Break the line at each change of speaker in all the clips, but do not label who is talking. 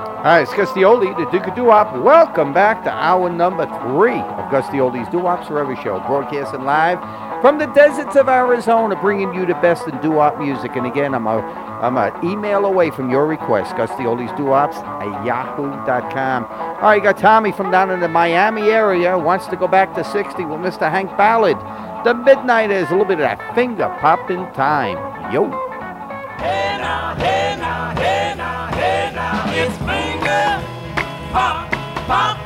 All right, it's Gus D Oldie, the Duke of Doo Wop. Welcome back to hour number three of Gus D Oldie's Duops Forever Show, broadcasting live from the deserts of Arizona, bringing you the best in doo wop music. And again, I'm a I'm an email away from your request, Gustioli's Duops at yahoo.com. All right, you got Tommy from down in the Miami area, wants to go back to 60 with Mr. Hank Ballard. The Midnighters a little bit of that finger popping time. Yo.
Hey. pop.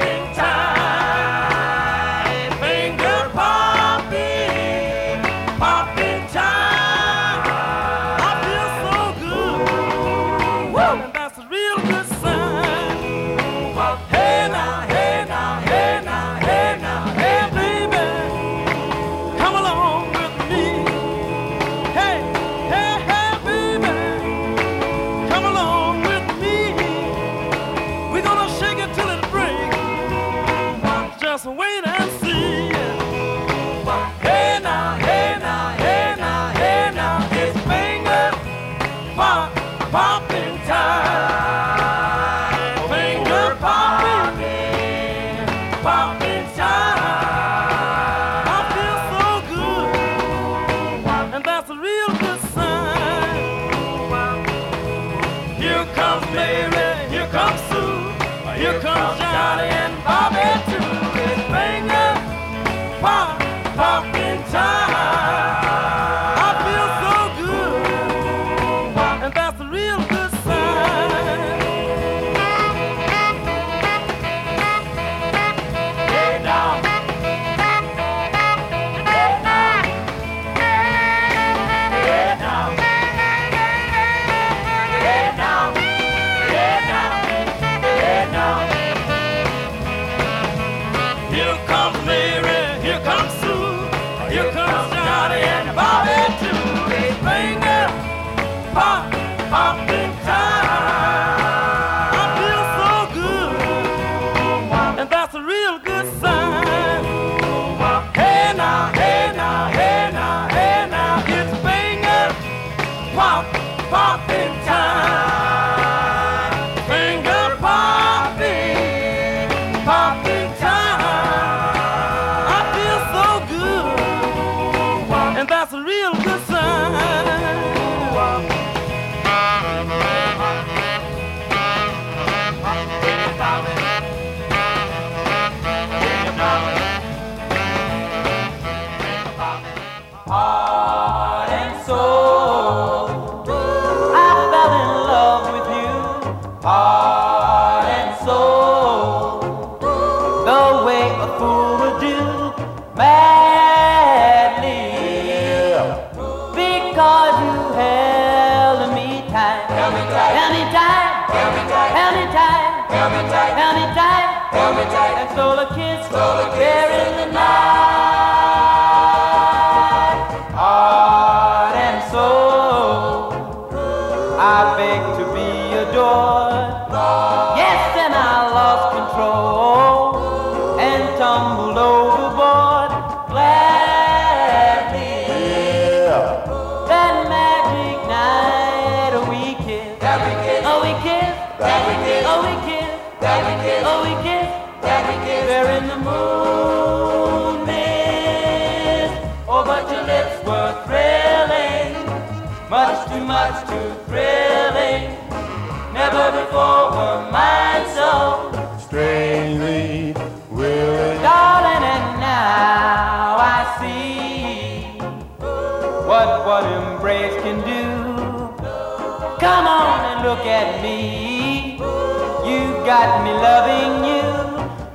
got me loving you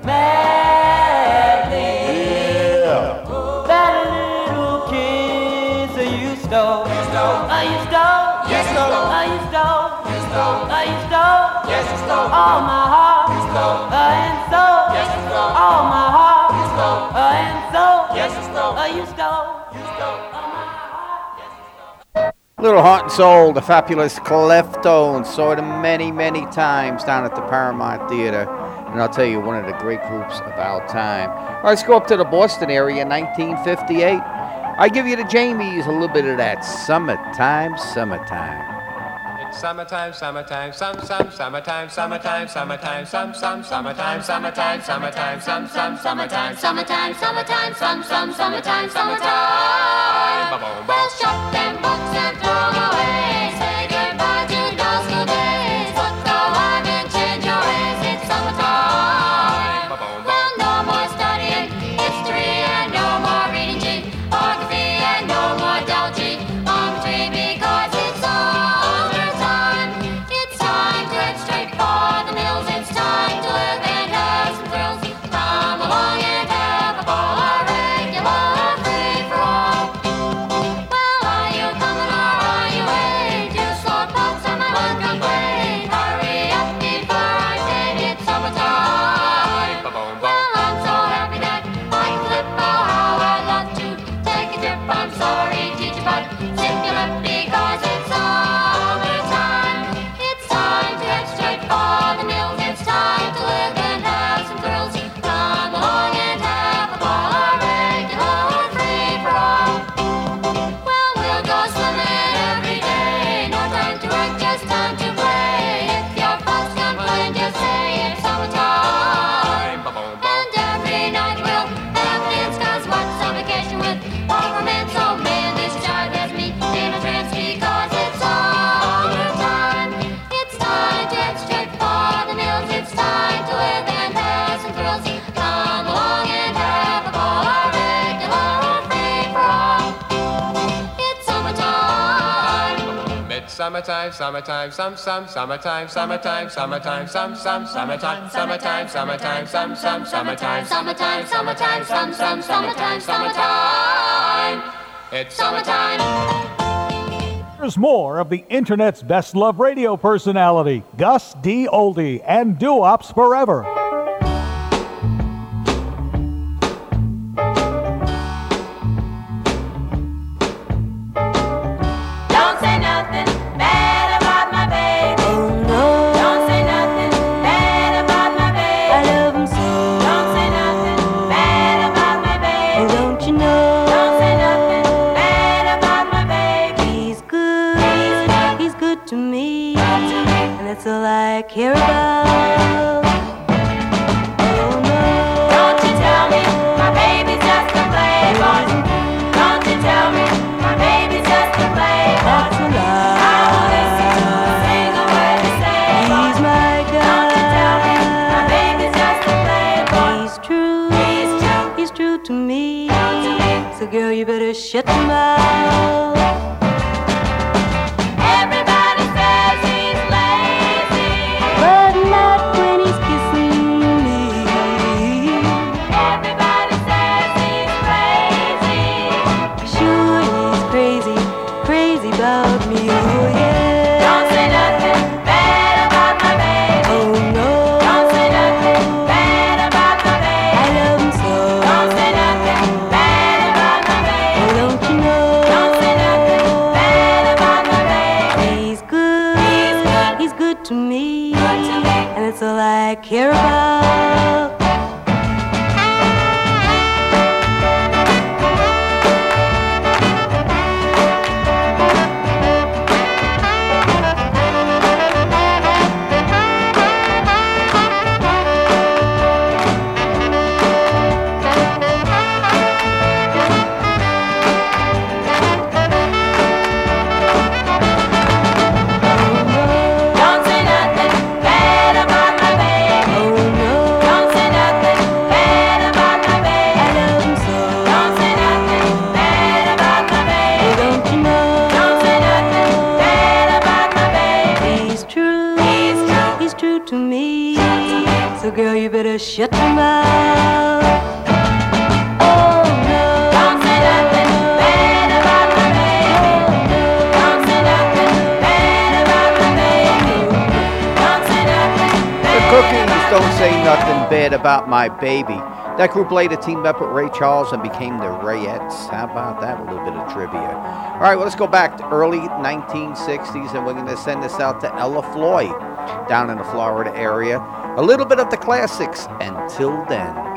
madly. Yeah. That little kiss that. You stole. Oh, you stole. Yes, you stole. Oh, you stole. You stole. Oh, yes, you stole. All my heart. You stole. Oh,
Little Heart and Soul, the fabulous Cleftones. Saw them many, many times down at the Paramount Theater. And I'll tell you, one of the great groups of our time. All right, let's go up to the Boston area, 1958. I give you the Jamies, a little bit of that summertime, summertime.
Summertime, summertime, some, some, summertime, summertime, summertime, some, some, summertime, summertime, summertime, some, some, summertime,
summertime, summertime, some, some, summertime, summertime. Well, shut them books and throw away. summertime, summertime, some, some, summertime, summertime, summertime,
some, some, summertime, summertime, summertime, some, some, summertime, summertime, summertime, some, some, summertime,
summertime.
It's
summertime.
Here's more of the internet's best love radio personality, Gus D. Oldie and
Doo Wops Forever. about my baby.
That group later teamed up with Ray Charles and became the Rayettes. How about that? A little bit of trivia. All right, well, let's go back to early 1960s, and we're going to send this out to Ella Floyd down in the Florida area. A little bit of the classics. Until then.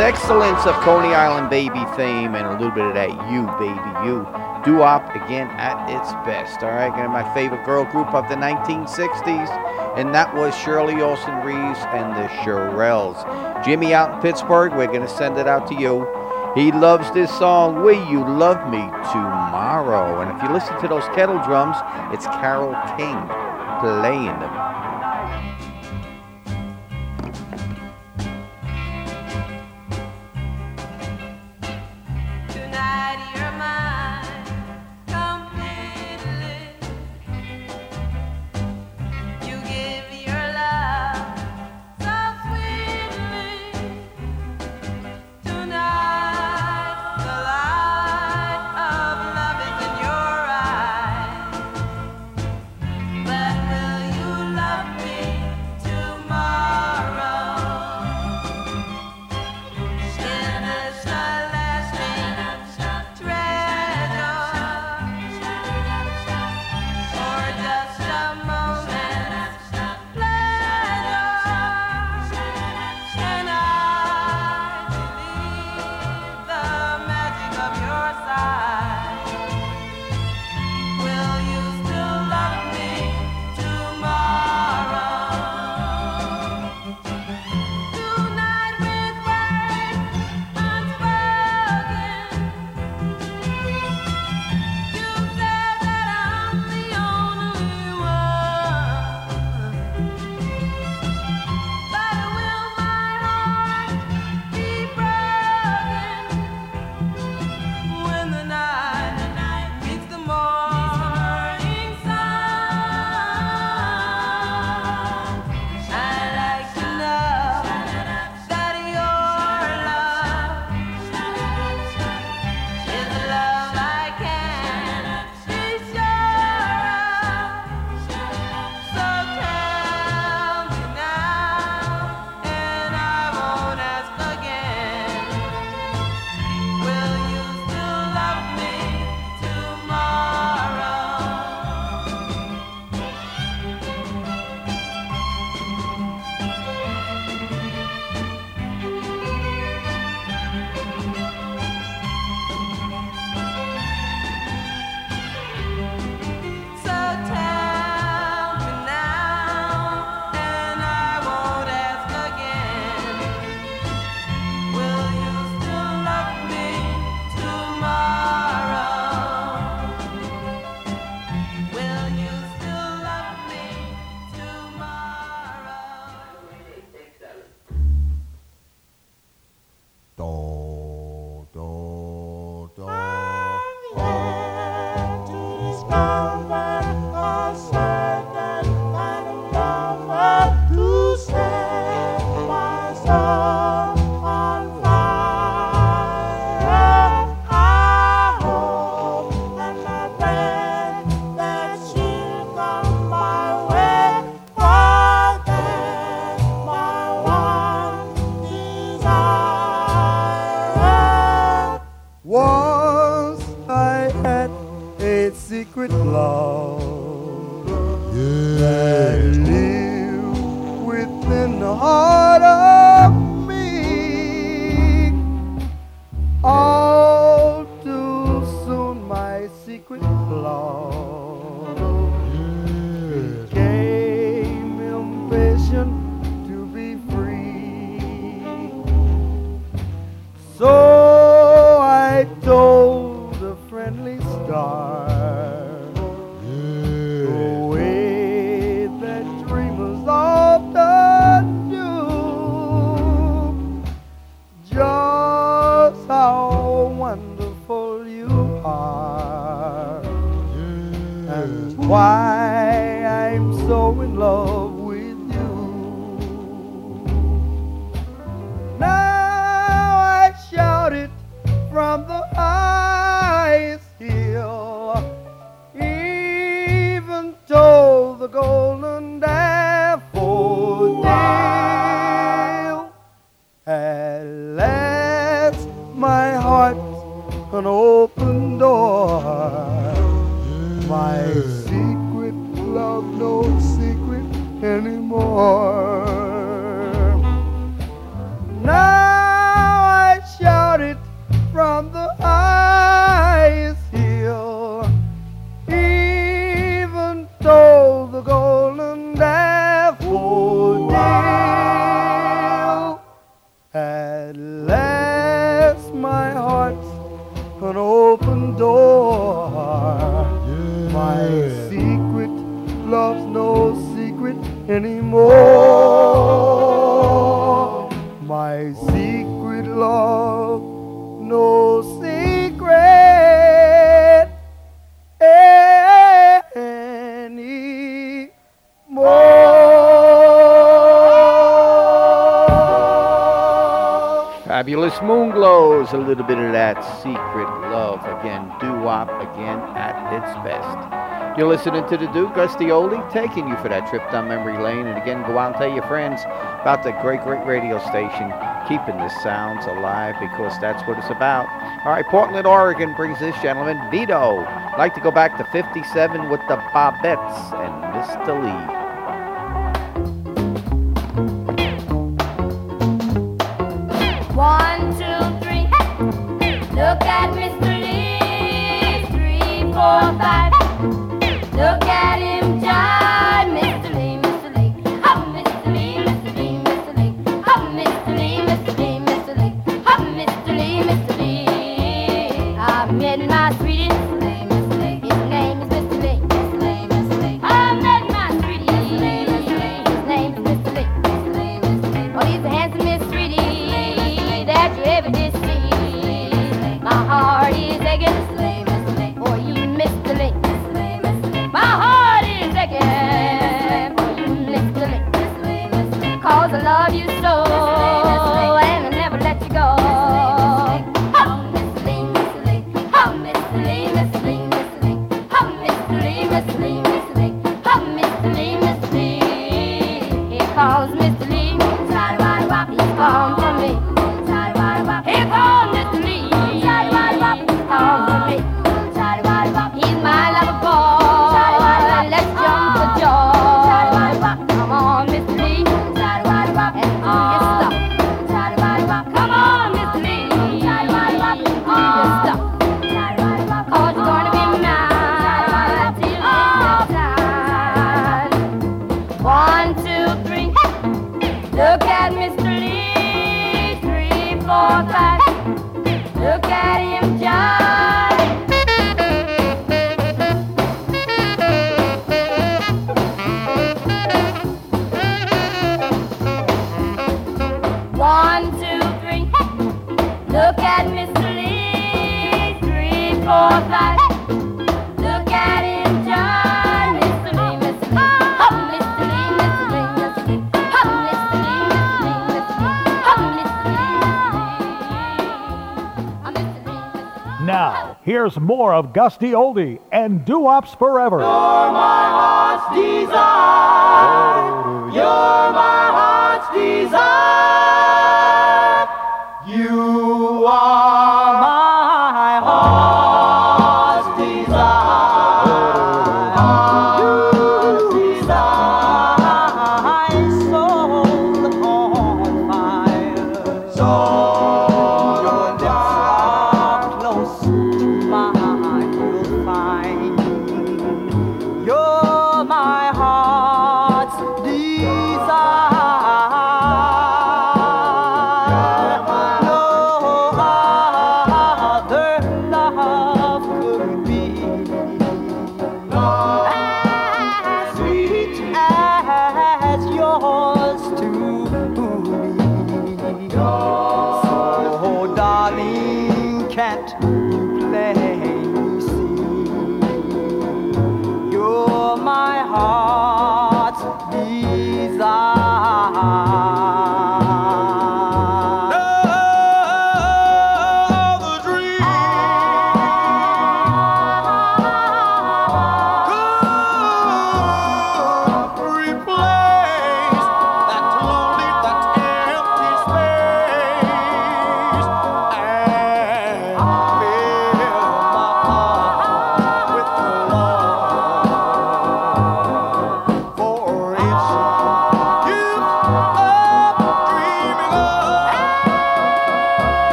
Excellents of
Coney Island baby fame and a little bit of that you, baby, you. do up again at its best. All right, and my favorite girl group of the 1960s, and that was Shirley Owens Reeves and the Shirelles. Jimmy out in Pittsburgh, we're going to send it out to you. He loves this song, Will You Love Me Tomorrow? And if you listen to those kettle drums, it's Carole King playing them. Fabulous Moonglows, a little bit of that secret love. Again, doo-wop again at its best. You're listening to the Duke oldie taking you for that trip down memory lane. And again, go out and tell your friends about the great, great radio station, keeping the sounds alive because that's what it's about. All right, Portland, Oregon brings this gentleman, Vito. Like to go back to 57 with the
Bobbettes and Mr. Lee. five.
Here's more of Gus D. Oldie and Doo Wops Forever.
You're my heart's desire. You're my heart's desire.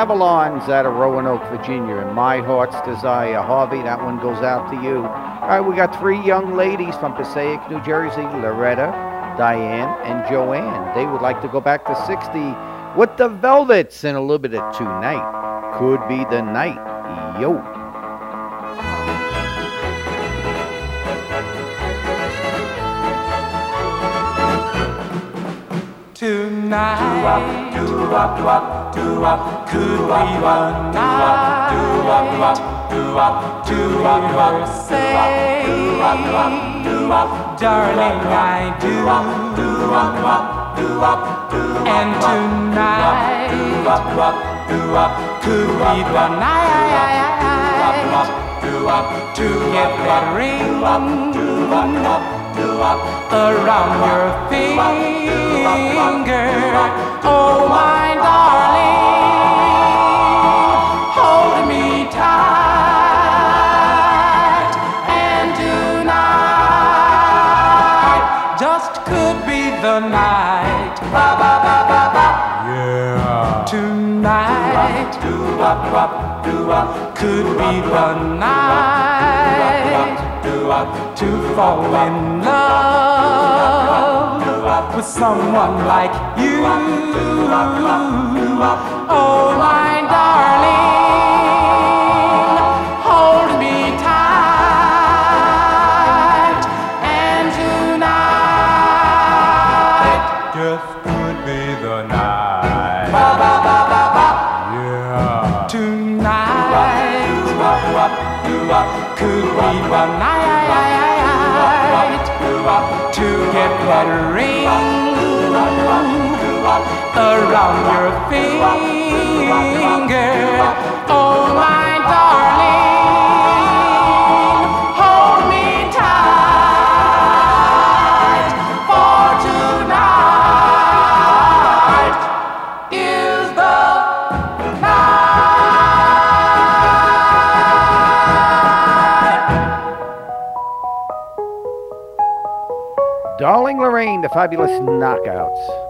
Avalons out of Roanoke, Virginia, and My Heart's Desire. Harvey, that one goes out to you. All right, we got three young ladies from Passaic, New Jersey Loretta, Diane, and Joanne. They would like to go back to 60 with the Velvets and a little bit of Tonight. Could be the night. Yo.
Up, say, do up, do up, do up, darling, I do. And tonight, could be the night. To get that ring. Around your finger. Oh, my darling, hold me tight. And tonight just could be the night. Ba, ba, ba, ba, ba. Yeah. Tonight, do up, do do up, could be the night what do up to fall in love with someone like you. Oh, my around your finger. Oh, my darling, hold me tight for tonight is the night.
Darling Lorraine, the fabulous knockouts.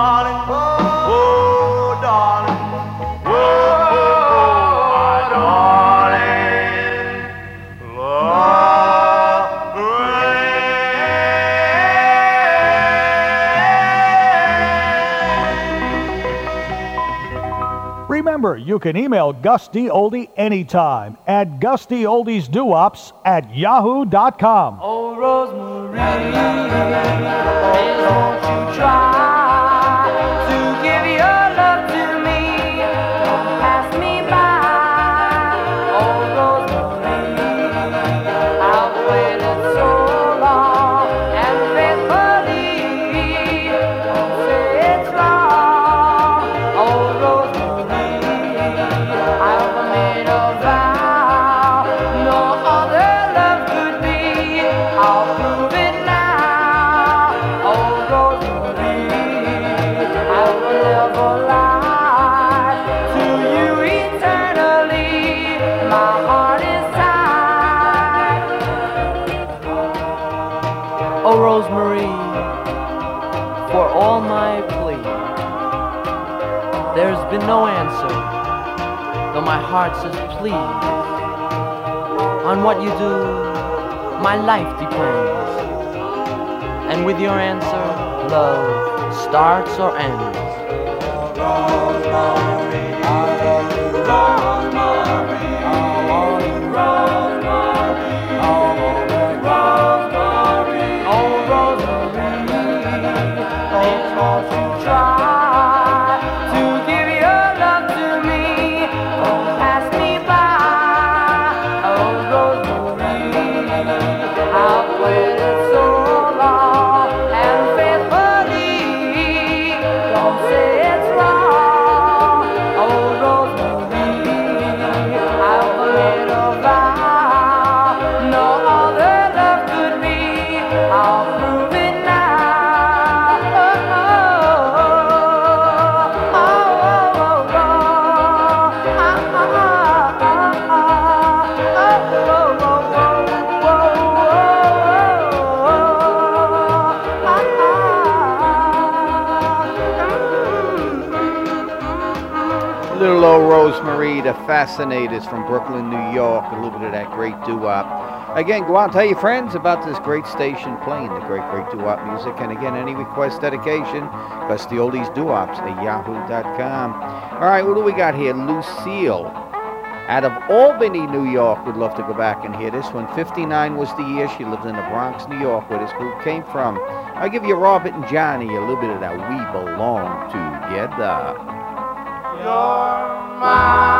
Darling. Oh, oh, darling. Oh, oh, oh, my darling.
Remember, you can email Gus D. Oldie anytime at gusdyoldiesdoops at yahoo.com.
Oh, Rosemary, won't you try heart says please. On what you do, my life depends. And with your answer, love starts or ends.
Fascinators from Brooklyn, New York. A little bit of that great doo-wop. Again, go out and tell your friends about this great station playing the great, great doo-wop music. And again, any request, dedication, that's the oldies doo-wops at yahoo.com. All right, what do we got here? Lucille. Out of Albany, New York, would love to go back and hear this one. 59 was the year she lived in the Bronx, New York, where this group came from. I'll give you Robert and Johnny a little bit of that We Belong Together.
You're mine,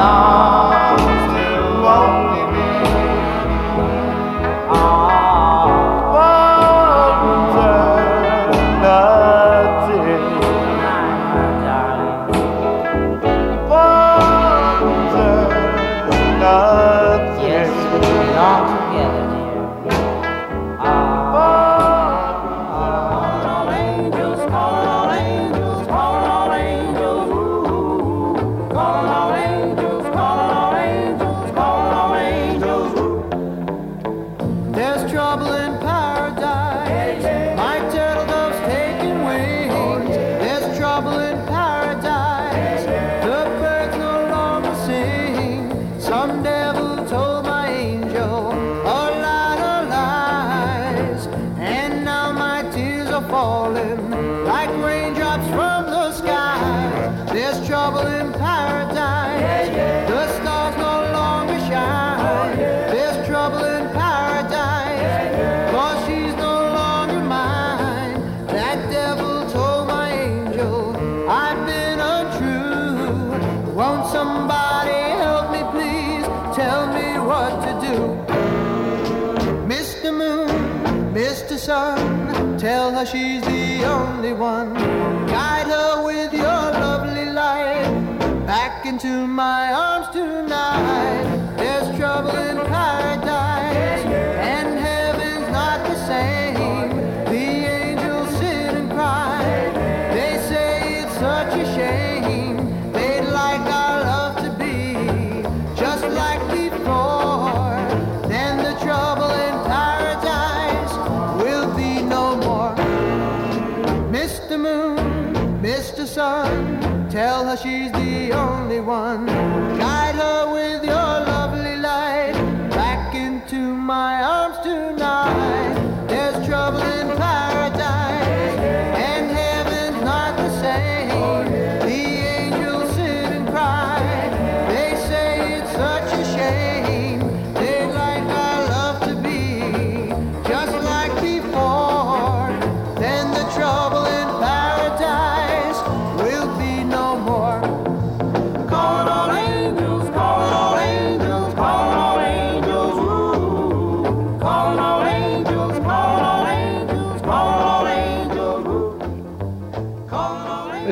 it
into my arms tonight. There's trouble in paradise, and heaven's not the same. The angels sit and cry. They say it's such a shame. They'd like our love to be just like before. Then the trouble in paradise will be no more. Mr. Moon, Mr. Sun, tell her she's the only one.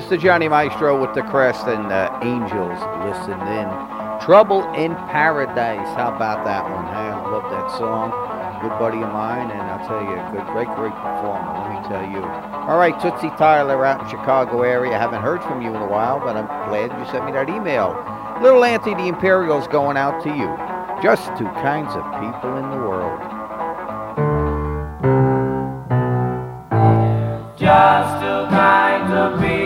Mr. Johnny Maestro with the crest and uh, Angels listen in. Trouble in Paradise. How about that one? Hey, I love that song. Good buddy of mine, and I'll tell you, a good, great, great performer. Let me tell you. All right, Tootsie Tyler out in Chicago area. Haven't heard from you in a while, but I'm glad you sent me that email. Little Anthony the Imperial's going out to you. Just two kinds of people in the world.
Just two kinds of people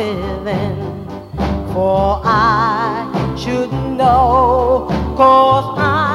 within. For I should know, cause I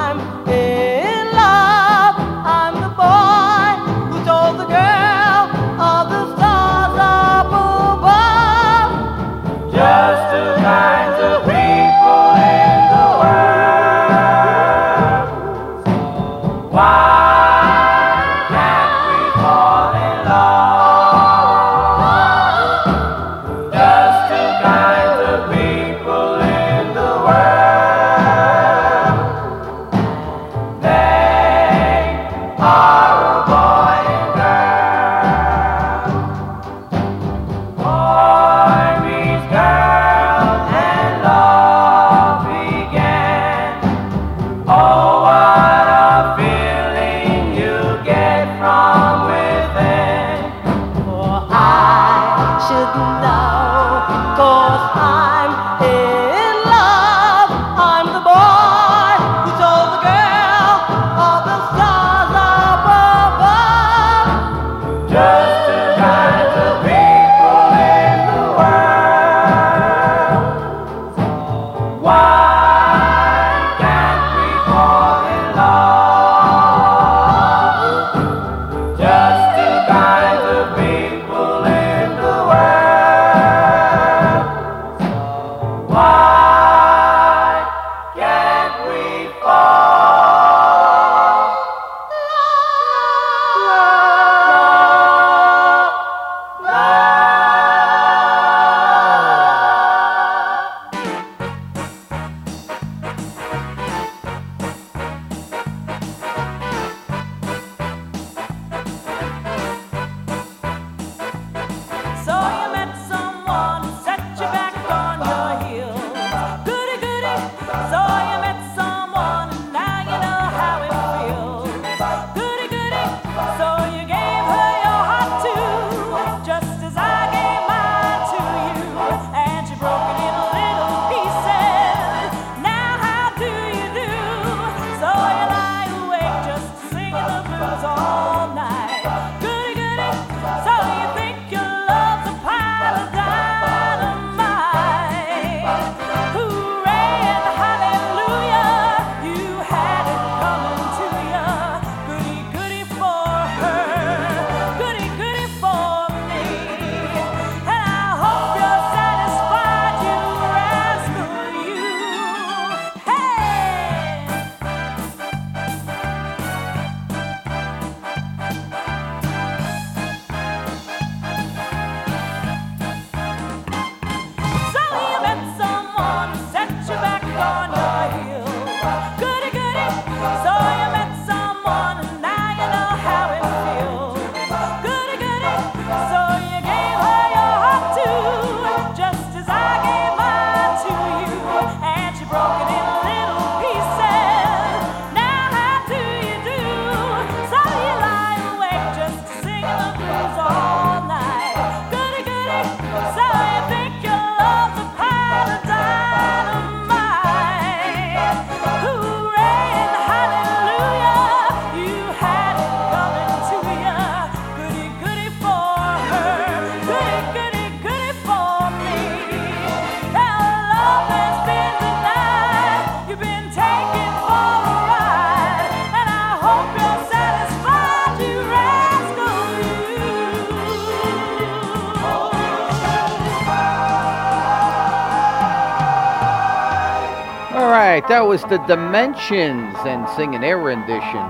right, that was the Dimensions and singing their rendition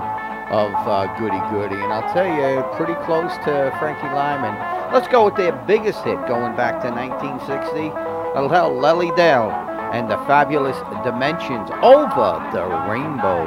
of uh, Goody Goody. And I'll tell you, pretty close to Frankie Lymon. Let's go with their biggest hit going back to 1960. Well, hell, Lenny Dell and the fabulous Dimensions over the rainbow.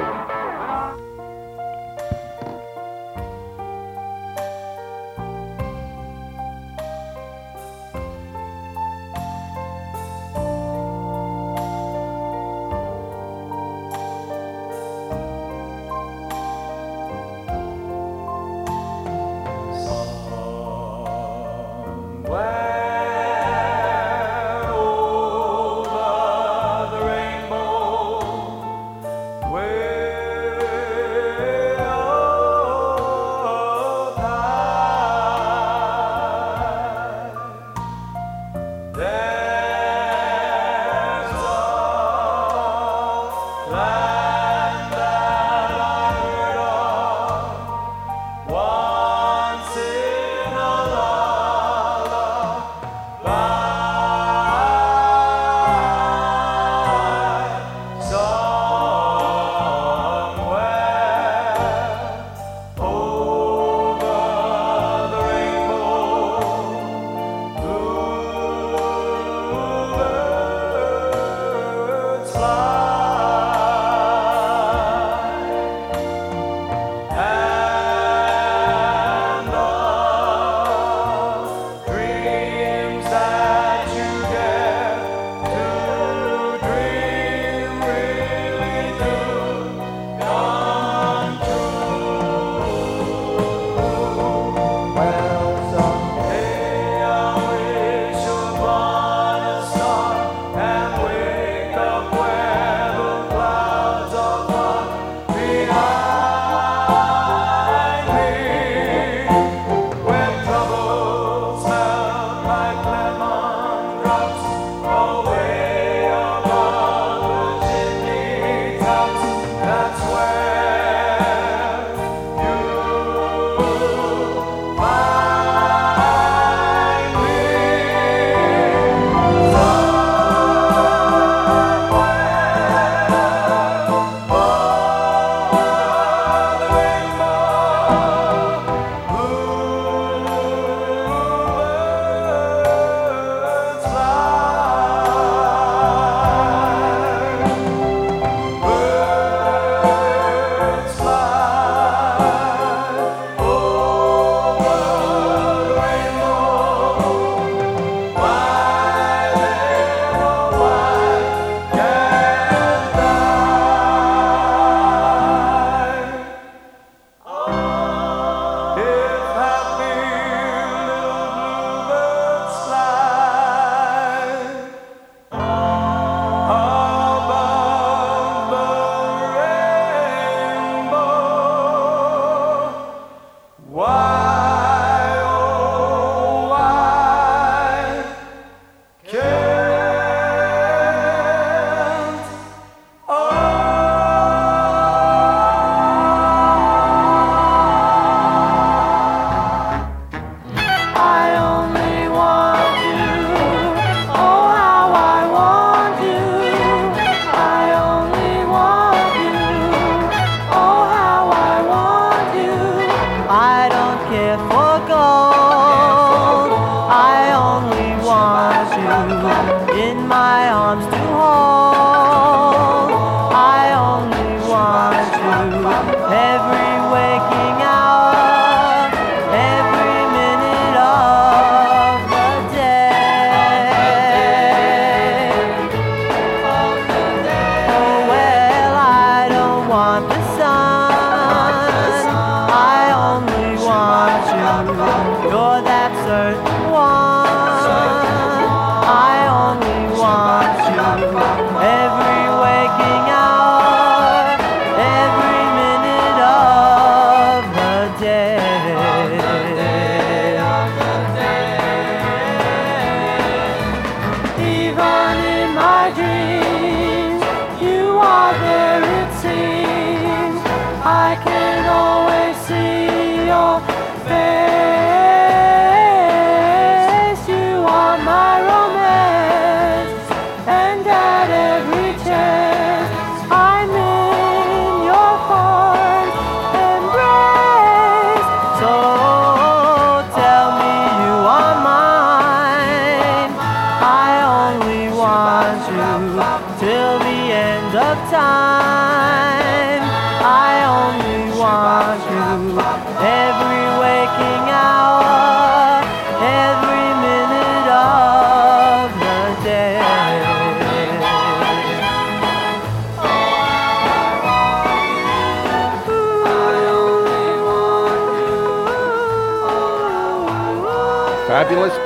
can always see your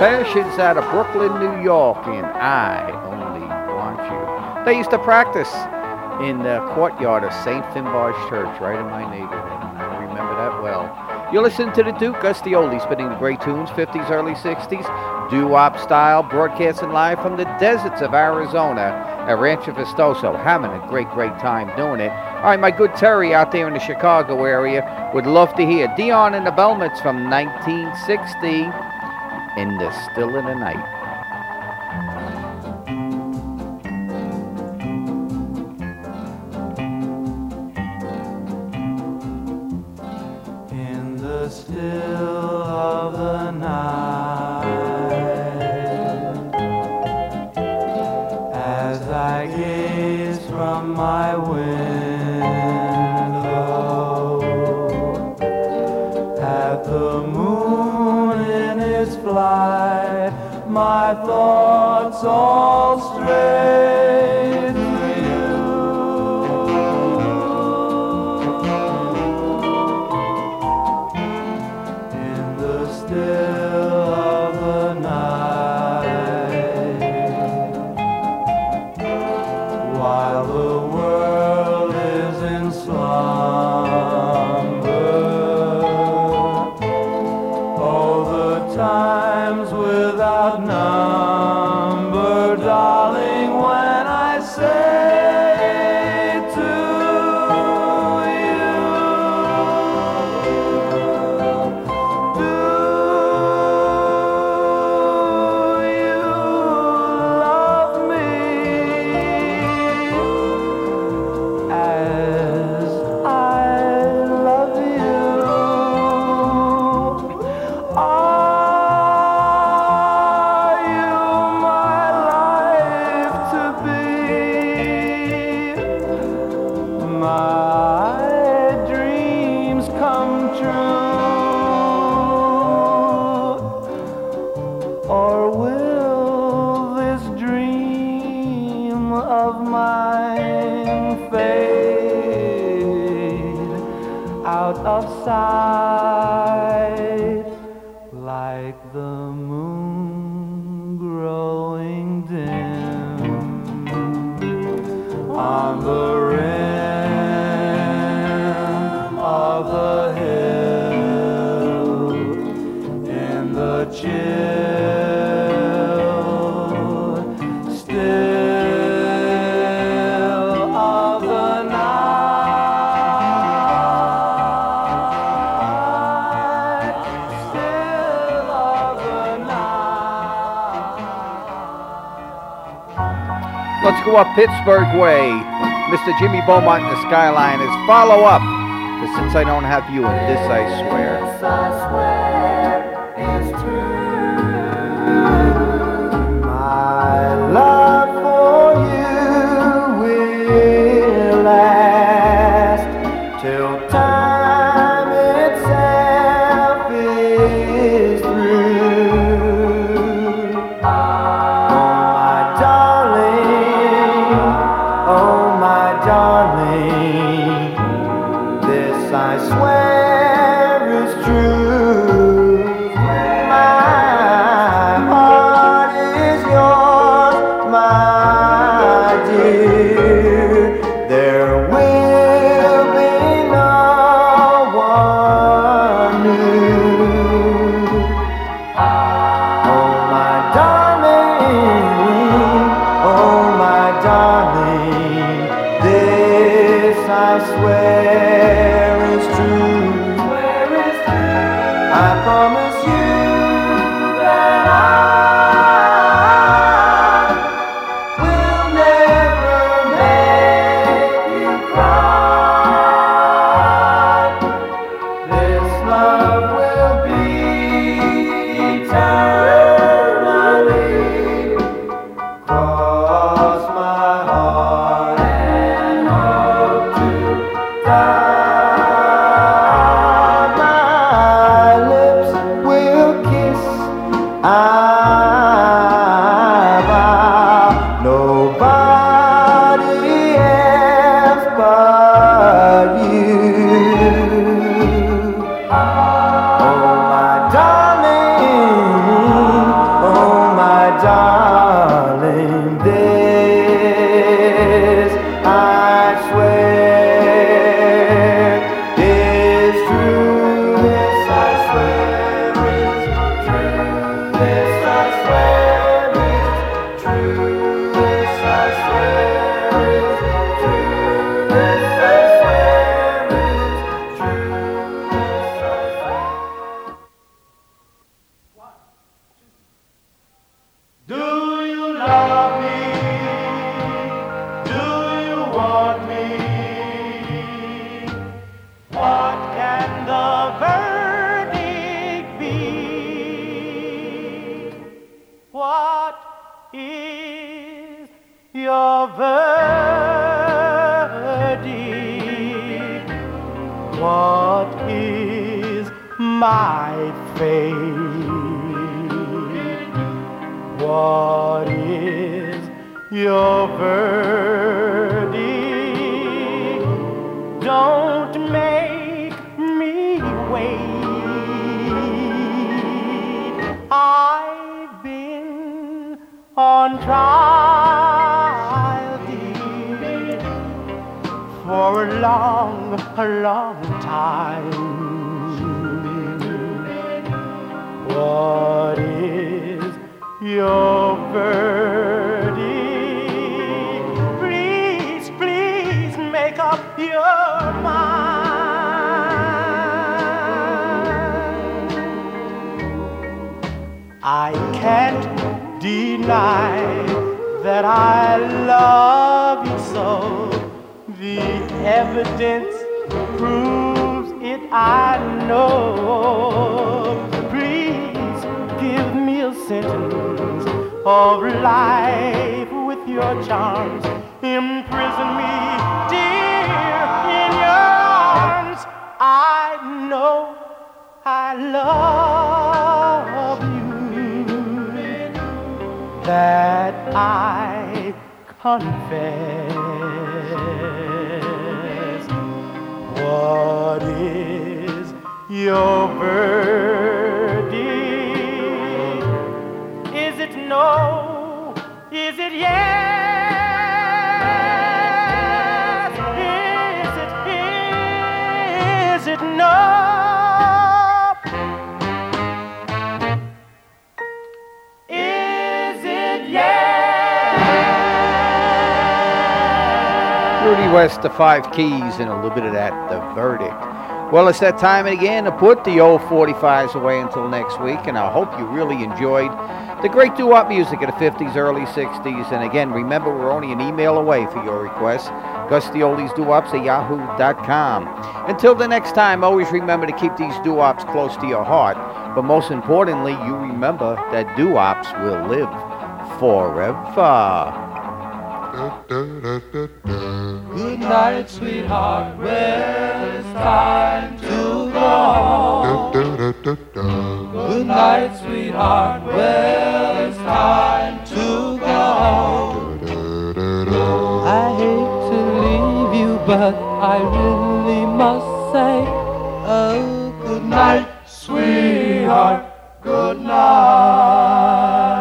Passions out of Brooklyn, New York, and I only want you. They used to practice in the courtyard of St. Finbar's Church, right in my neighborhood, and I remember that well. You're listening to the Duke Gus D Oldie, spinning the great tunes, 50s, early 60s, doo-wop style, broadcasting live from the deserts of Arizona at Rancho Vistoso. Having a great, great time doing it. All right, my good Terry out there in the Chicago area would love to hear Dion and the Belmonts from 1960 in the Still of the Night.
My thoughts all stray
up Pittsburgh way. Mr. Jimmy Beaumont and the Skyliners follow up. But since I don't have you, in this I swear.
My
Please, please make up your mind. I can't deny that I love you so. The evidence proves it, I know. Sentence of life with your charms. Imprison me, dear, in your arms. I know I love you. That I confess. What is your verdict?
West, the Five Keys, and a little bit of that, the verdict. Well, it's that time again to put the old 45s away until next week, and I hope you really enjoyed the great doo-wop music of the 50s, early 60s. And again, remember, we're only an email away for your requests. Gus D Oldies Doo-Wops at yahoo.com. Until the next time, always remember to keep these doo-wops close to your heart. But most importantly, you remember that doo-wops will live forever.
Good night, sweetheart. Well, it's time to go home. Good night, sweetheart. Well, it's time to go home. I hate to leave you, but I really must say, oh, good night, sweetheart. Good night.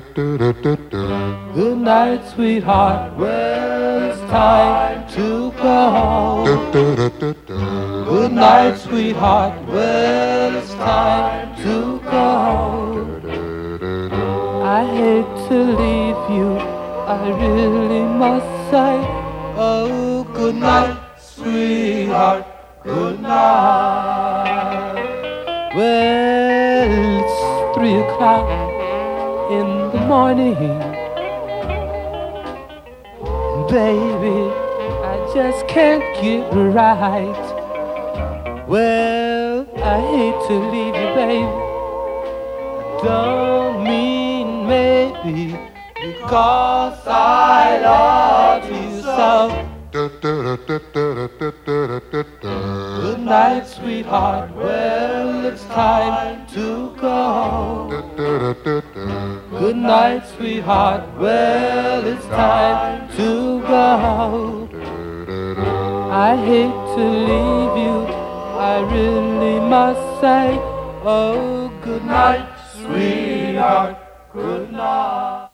Good night, sweetheart. Well, it's time to go home. Good night, sweetheart. Well, it's time to go home. I hate to leave you. I really must say, oh, good night, sweetheart. Good night. Well, it's three o'clock in the morning. Baby, I just can't get right. Well, I hate to leave you, baby. Don't mean maybe because I love you so. Good night, sweetheart. Well, it's time to go. Good night, sweetheart. Well, it's time to go. I hate to leave you. I really must say, oh, good night, sweetheart. Good night.